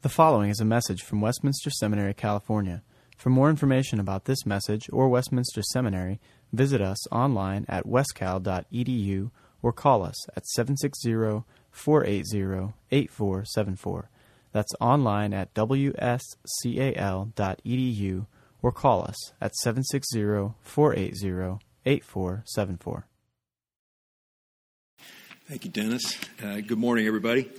The following is a message from Westminster Seminary, California. For more information about this message or Westminster Seminary, visit us online at wscal.edu or call us at 760 480 8474. That's online at wscal.edu or call us at 760 480 8474. Thank you, Dennis. Uh, good morning, everybody.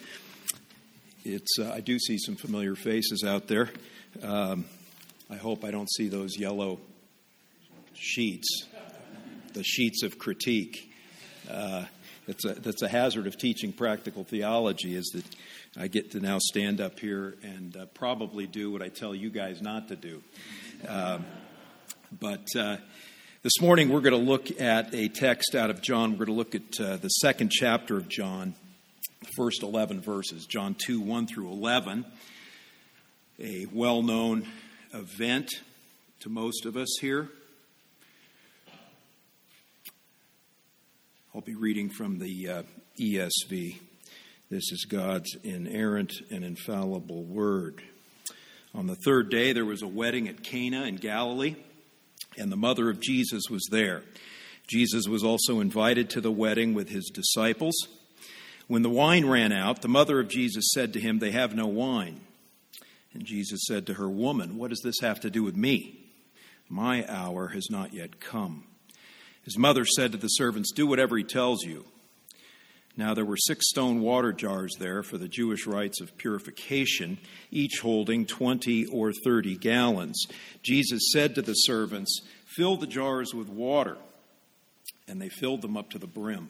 It's uh, I do see some familiar faces out there. Um, I hope I don't see those yellow sheets, the sheets of critique. Uh, that's a that's a hazard of teaching practical theology. Is that I get to now stand up here and uh, probably do what I tell you guys not to do. Um, but uh, this morning we're going to look at a text out of John. We're going to look at uh, the second chapter of John first 11 verses, John 2 1 through 11, a well known event to most of us here. I'll be reading from the uh, ESV. This is God's inerrant and infallible word. On the third day, there was a wedding at Cana in Galilee, and the mother of Jesus was there. Jesus was also invited to the wedding with his disciples. When the wine ran out, the mother of Jesus said to him, They have no wine. And Jesus said to her, Woman, what does this have to do with me? My hour has not yet come. His mother said to the servants, Do whatever he tells you. Now there were six stone water jars there for the Jewish rites of purification, each holding 20 or 30 gallons. Jesus said to the servants, Fill the jars with water. And they filled them up to the brim.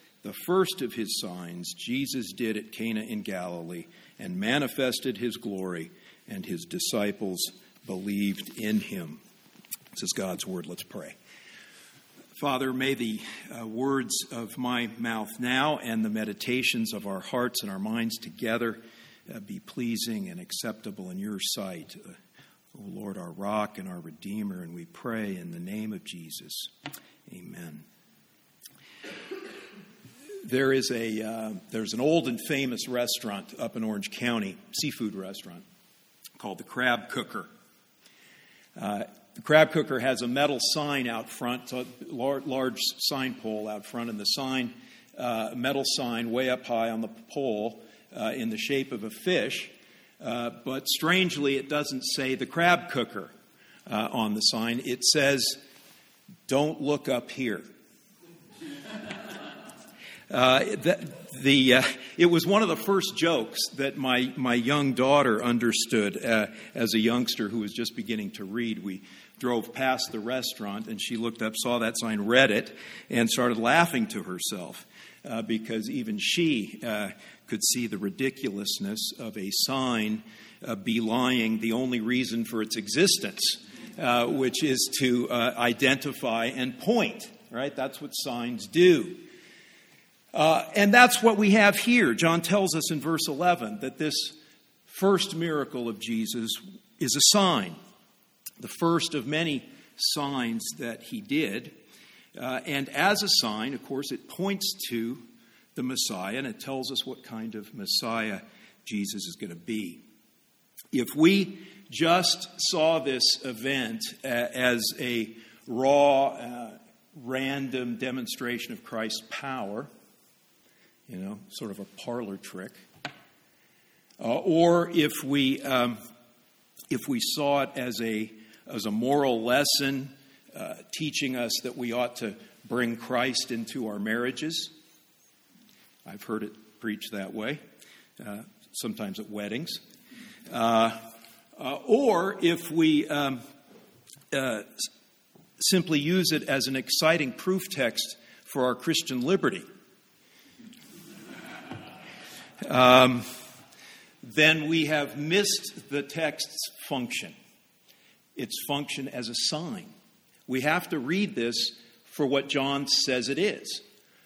the first of his signs Jesus did at Cana in Galilee and manifested his glory, and his disciples believed in him. This is God's word. Let's pray. Father, may the uh, words of my mouth now and the meditations of our hearts and our minds together uh, be pleasing and acceptable in your sight. Uh, o Lord, our rock and our redeemer, and we pray in the name of Jesus. Amen there is a uh, there's an old and famous restaurant up in Orange County, seafood restaurant called the Crab Cooker. Uh, the Crab Cooker has a metal sign out front, a large, sign pole out front, and the sign, uh, metal sign, way up high on the pole, uh, in the shape of a fish. Uh, but strangely, it doesn't say the Crab Cooker uh, on the sign. It says, "Don't look up here." Uh, the, the uh, it was one of the first jokes that my, my young daughter understood uh, as a youngster who was just beginning to read. We drove past the restaurant and she looked up, saw that sign, read it, and started laughing to herself uh, because even she uh, could see the ridiculousness of a sign uh, belying the only reason for its existence, which is to identify and point, right? That's what signs do. Uh, and that's what we have here. John tells us in verse 11 that this first miracle of Jesus is a sign, the first of many signs that he did. Uh, and as a sign, of course, it points to the Messiah and it tells us what kind of Messiah Jesus is going to be. If we just saw this event uh, as a raw, uh, random demonstration of Christ's power, you know, sort of a parlor trick. Uh, or if we, um, if we saw it as a, as a moral lesson, uh, teaching us that we ought to bring Christ into our marriages. I've heard it preached that way, uh, sometimes at weddings. Uh, uh, or if we um, uh, simply use it as an exciting proof text for our Christian liberty um, then we have missed the text's function. its function as a sign. We have to read this for what John says it is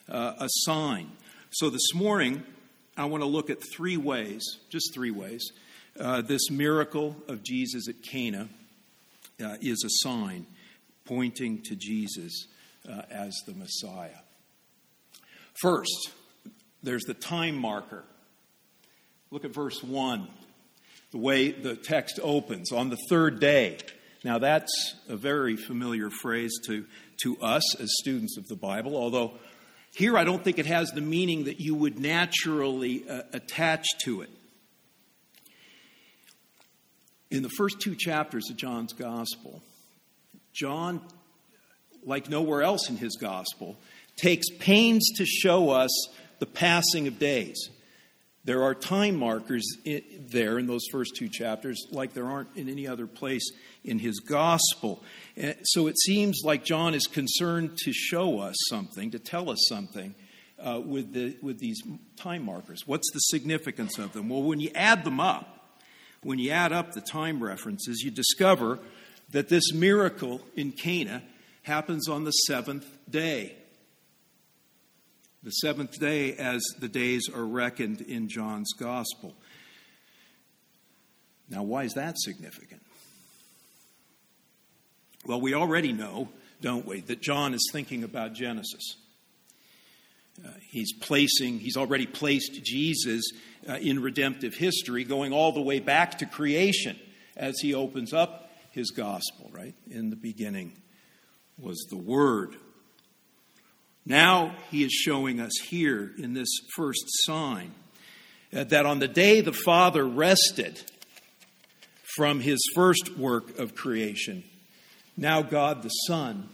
uh, a sign. So this morning, I want to look at three ways, just three ways. Uh, this miracle of Jesus at Cana uh, is a sign pointing to Jesus uh, as the Messiah. First, there's the time marker. Look at verse 1, the way the text opens. On the third day. Now, that's a very familiar phrase to, to us as students of the Bible, although here I don't think it has the meaning that you would naturally uh, attach to it. In the first two chapters of John's Gospel, John, like nowhere else in his Gospel, takes pains to show us the passing of days. There are time markers there in those first two chapters, like there aren't in any other place in his gospel. So it seems like John is concerned to show us something, to tell us something uh, with, the, with these time markers. What's the significance of them? Well, when you add them up, when you add up the time references, you discover that this miracle in Cana happens on the seventh day the seventh day as the days are reckoned in John's gospel. Now, why is that significant? Well, we already know, don't we, that John is thinking about Genesis. Uh, he's placing, he's already placed Jesus uh, in redemptive history, going all the way back to creation as he opens up his gospel, right? In the beginning was the Word, now he is showing us here in this first sign uh, that on the day the Father rested from his first work of creation, now God the Son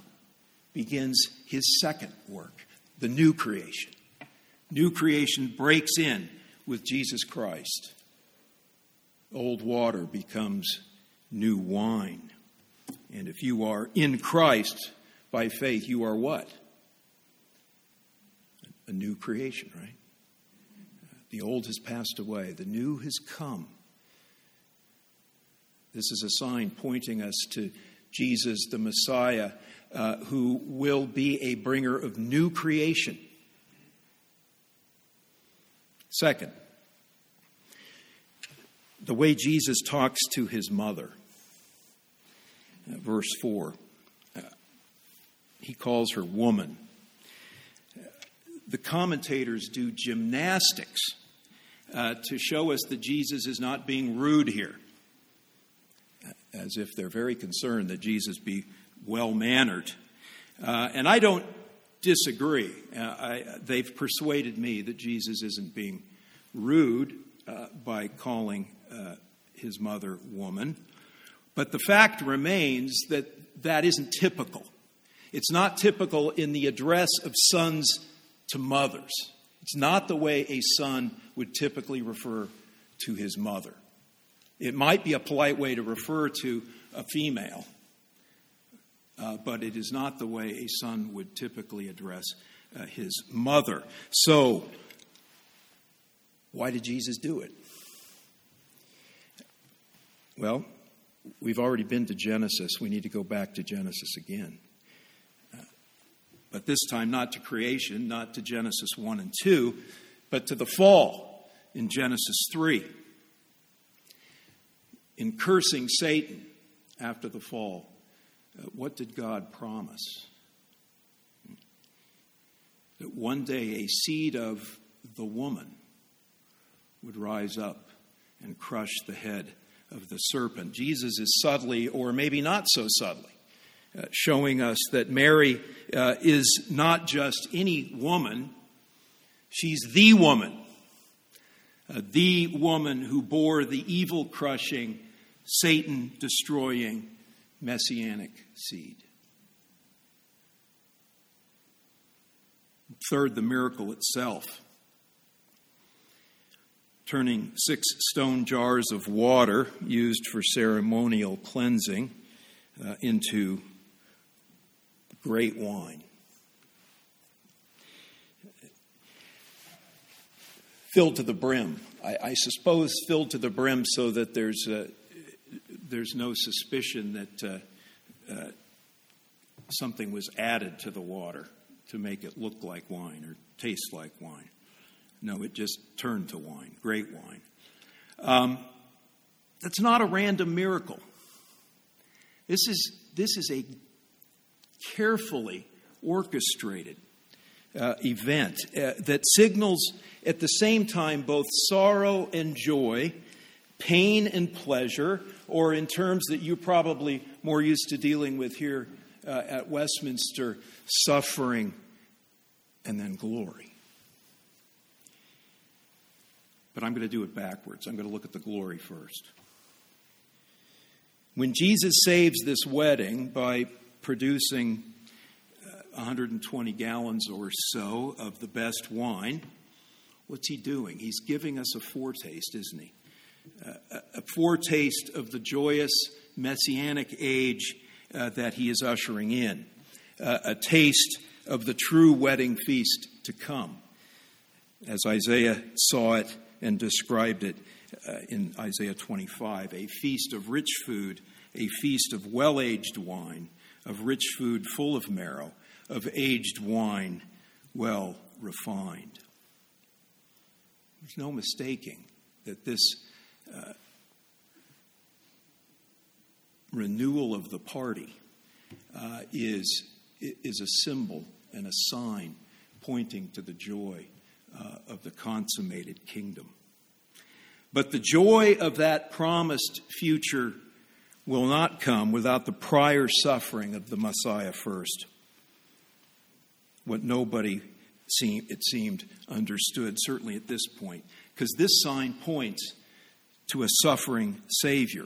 begins his second work, the new creation. New creation breaks in with Jesus Christ. Old water becomes new wine. And if you are in Christ by faith, you are what? A new creation, right? The old has passed away, the new has come. This is a sign pointing us to Jesus, the Messiah, uh, who will be a bringer of new creation. Second, the way Jesus talks to his mother. Uh, verse 4. Uh, he calls her woman the commentators do gymnastics uh, to show us that Jesus is not being rude here, as if they're very concerned that Jesus be well mannered. Uh, and I don't disagree. Uh, I, they've persuaded me that Jesus isn't being rude uh, by calling uh, his mother woman. But the fact remains that that isn't typical. It's not typical in the address of sons to mothers. It's not the way a son would typically refer to his mother. It might be a polite way to refer to a female, uh, but it is not the way a son would typically address uh, his mother. So, why did Jesus do it? Well, we've already been to Genesis. We need to go back to Genesis again but this time not to creation, not to Genesis 1 and 2, but to the fall in Genesis 3. In cursing Satan after the fall, uh, what did God promise? That one day a seed of the woman would rise up and crush the head of the serpent. Jesus is subtly, or maybe not so subtly, uh, showing us that Mary uh, is not just any woman, she's the woman. Uh, the woman who bore the evil crushing, Satan destroying messianic seed. Third, the miracle itself. Turning six stone jars of water used for ceremonial cleansing uh, into great wine. Filled to the brim. I, I suppose filled to the brim so that there's a, there's no suspicion that uh, uh, something was added to the water to make it look like wine or taste like wine. No, it just turned to wine, great wine. Um, that's not a random miracle. This is, this is a carefully orchestrated uh, event uh, that signals at the same time both sorrow and joy, pain and pleasure, or in terms that you're probably more used to dealing with here uh, at Westminster, suffering and then glory. But I'm going to do it backwards. I'm going to look at the glory first. When Jesus saves this wedding by producing 120 gallons or so of the best wine. What's he doing? He's giving us a foretaste, isn't he? Uh, a foretaste of the joyous messianic age uh, that he is ushering in, uh, a taste of the true wedding feast to come, as Isaiah saw it and described it uh, in Isaiah 25 a feast of rich food, a feast of well aged wine, of rich food full of marrow of aged wine well refined. There's no mistaking that this uh, renewal of the party uh, is, is a symbol and a sign pointing to the joy uh, of the consummated kingdom. But the joy of that promised future will not come without the prior suffering of the Messiah first what nobody seemed, it seemed understood, certainly at this point, because this sign points to a suffering Savior.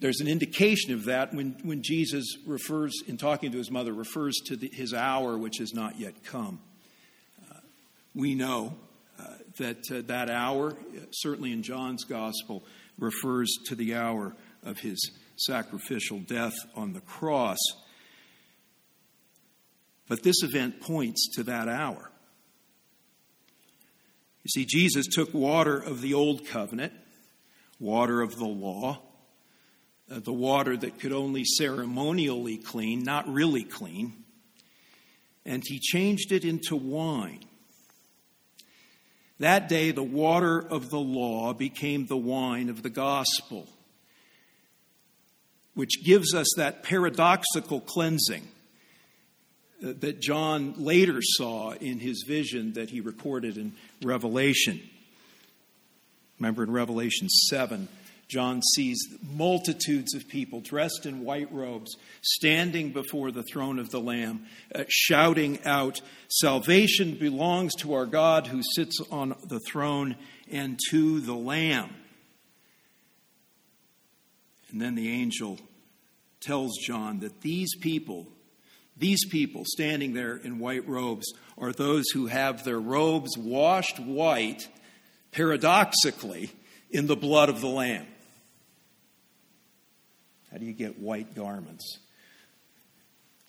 There's an indication of that when, when Jesus refers, in talking to his mother, refers to the, his hour which has not yet come. Uh, we know uh, that uh, that hour, certainly in John's Gospel, refers to the hour of his sacrificial death on the cross. But this event points to that hour. You see, Jesus took water of the old covenant, water of the law, uh, the water that could only ceremonially clean, not really clean, and he changed it into wine. That day, the water of the law became the wine of the gospel, which gives us that paradoxical cleansing uh, that John later saw in his vision that he recorded in Revelation. Remember in Revelation 7, John sees multitudes of people dressed in white robes standing before the throne of the Lamb, uh, shouting out, Salvation belongs to our God who sits on the throne and to the Lamb. And then the angel tells John that these people these people standing there in white robes are those who have their robes washed white, paradoxically, in the blood of the Lamb. How do you get white garments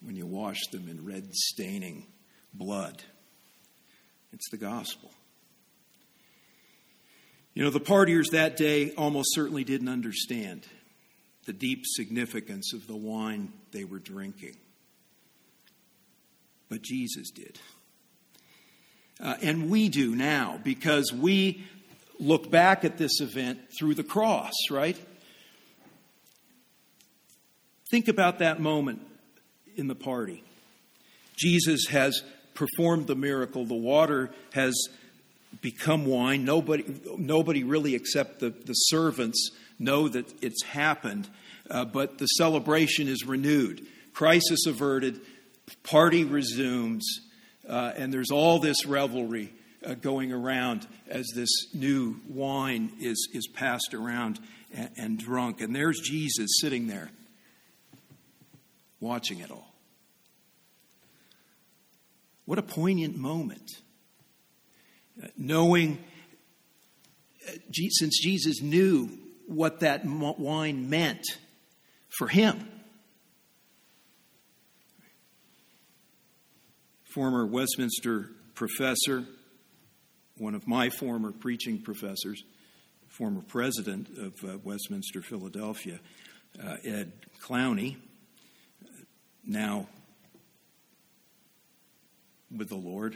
when you wash them in red staining blood? It's the gospel. You know, the partiers that day almost certainly didn't understand the deep significance of the wine they were drinking but Jesus did. Uh, and we do now because we look back at this event through the cross, right? Think about that moment in the party. Jesus has performed the miracle. The water has become wine. Nobody, nobody really except the, the servants know that it's happened, uh, but the celebration is renewed. Crisis averted, party resumes, uh, and there's all this revelry uh, going around as this new wine is, is passed around and, and drunk. And there's Jesus sitting there watching it all. What a poignant moment. Uh, knowing, uh, since Jesus knew what that wine meant for him former Westminster professor, one of my former preaching professors, former president of uh, Westminster, Philadelphia, uh, Ed Clowney, now with the Lord,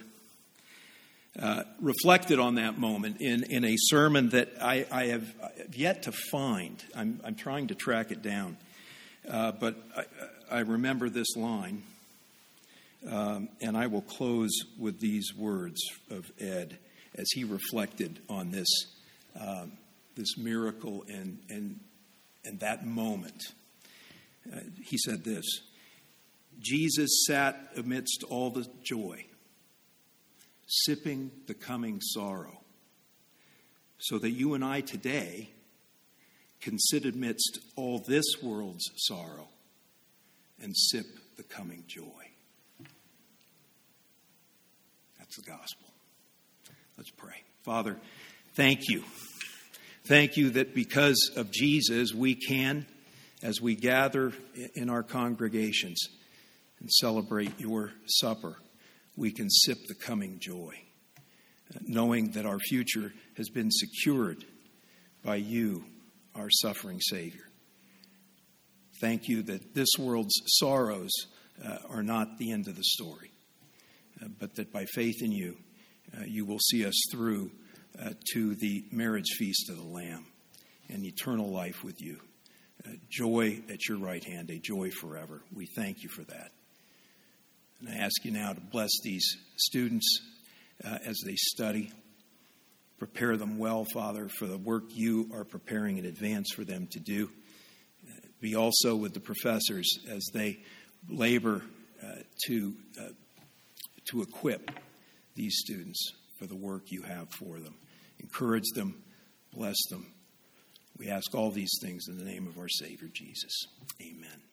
uh, reflected on that moment in, in a sermon that I, I have yet to find. I'm, I'm trying to track it down. Uh, but I, I, remember this line, um, and I will close with these words of Ed as he reflected on this, um, this miracle and, and, and that moment. Uh, he said this Jesus sat amidst all the joy, sipping the coming sorrow, so that you and I today can sit amidst all this world's sorrow and sip the coming joy. That's the gospel. Let's pray. Father, thank you. Thank you that because of Jesus, we can, as we gather in our congregations and celebrate your supper, we can sip the coming joy, knowing that our future has been secured by you our suffering Savior. Thank you that this world's sorrows uh, are not the end of the story, uh, but that by faith in you, uh, you will see us through uh, to the marriage feast of the Lamb and eternal life with you. Uh, joy at your right hand, a joy forever. We thank you for that. And I ask you now to bless these students uh, as they study. Prepare them well, Father, for the work you are preparing in advance for them to do. Be also with the professors as they labor uh, to, uh, to equip these students for the work you have for them. Encourage them, bless them. We ask all these things in the name of our Savior Jesus. Amen.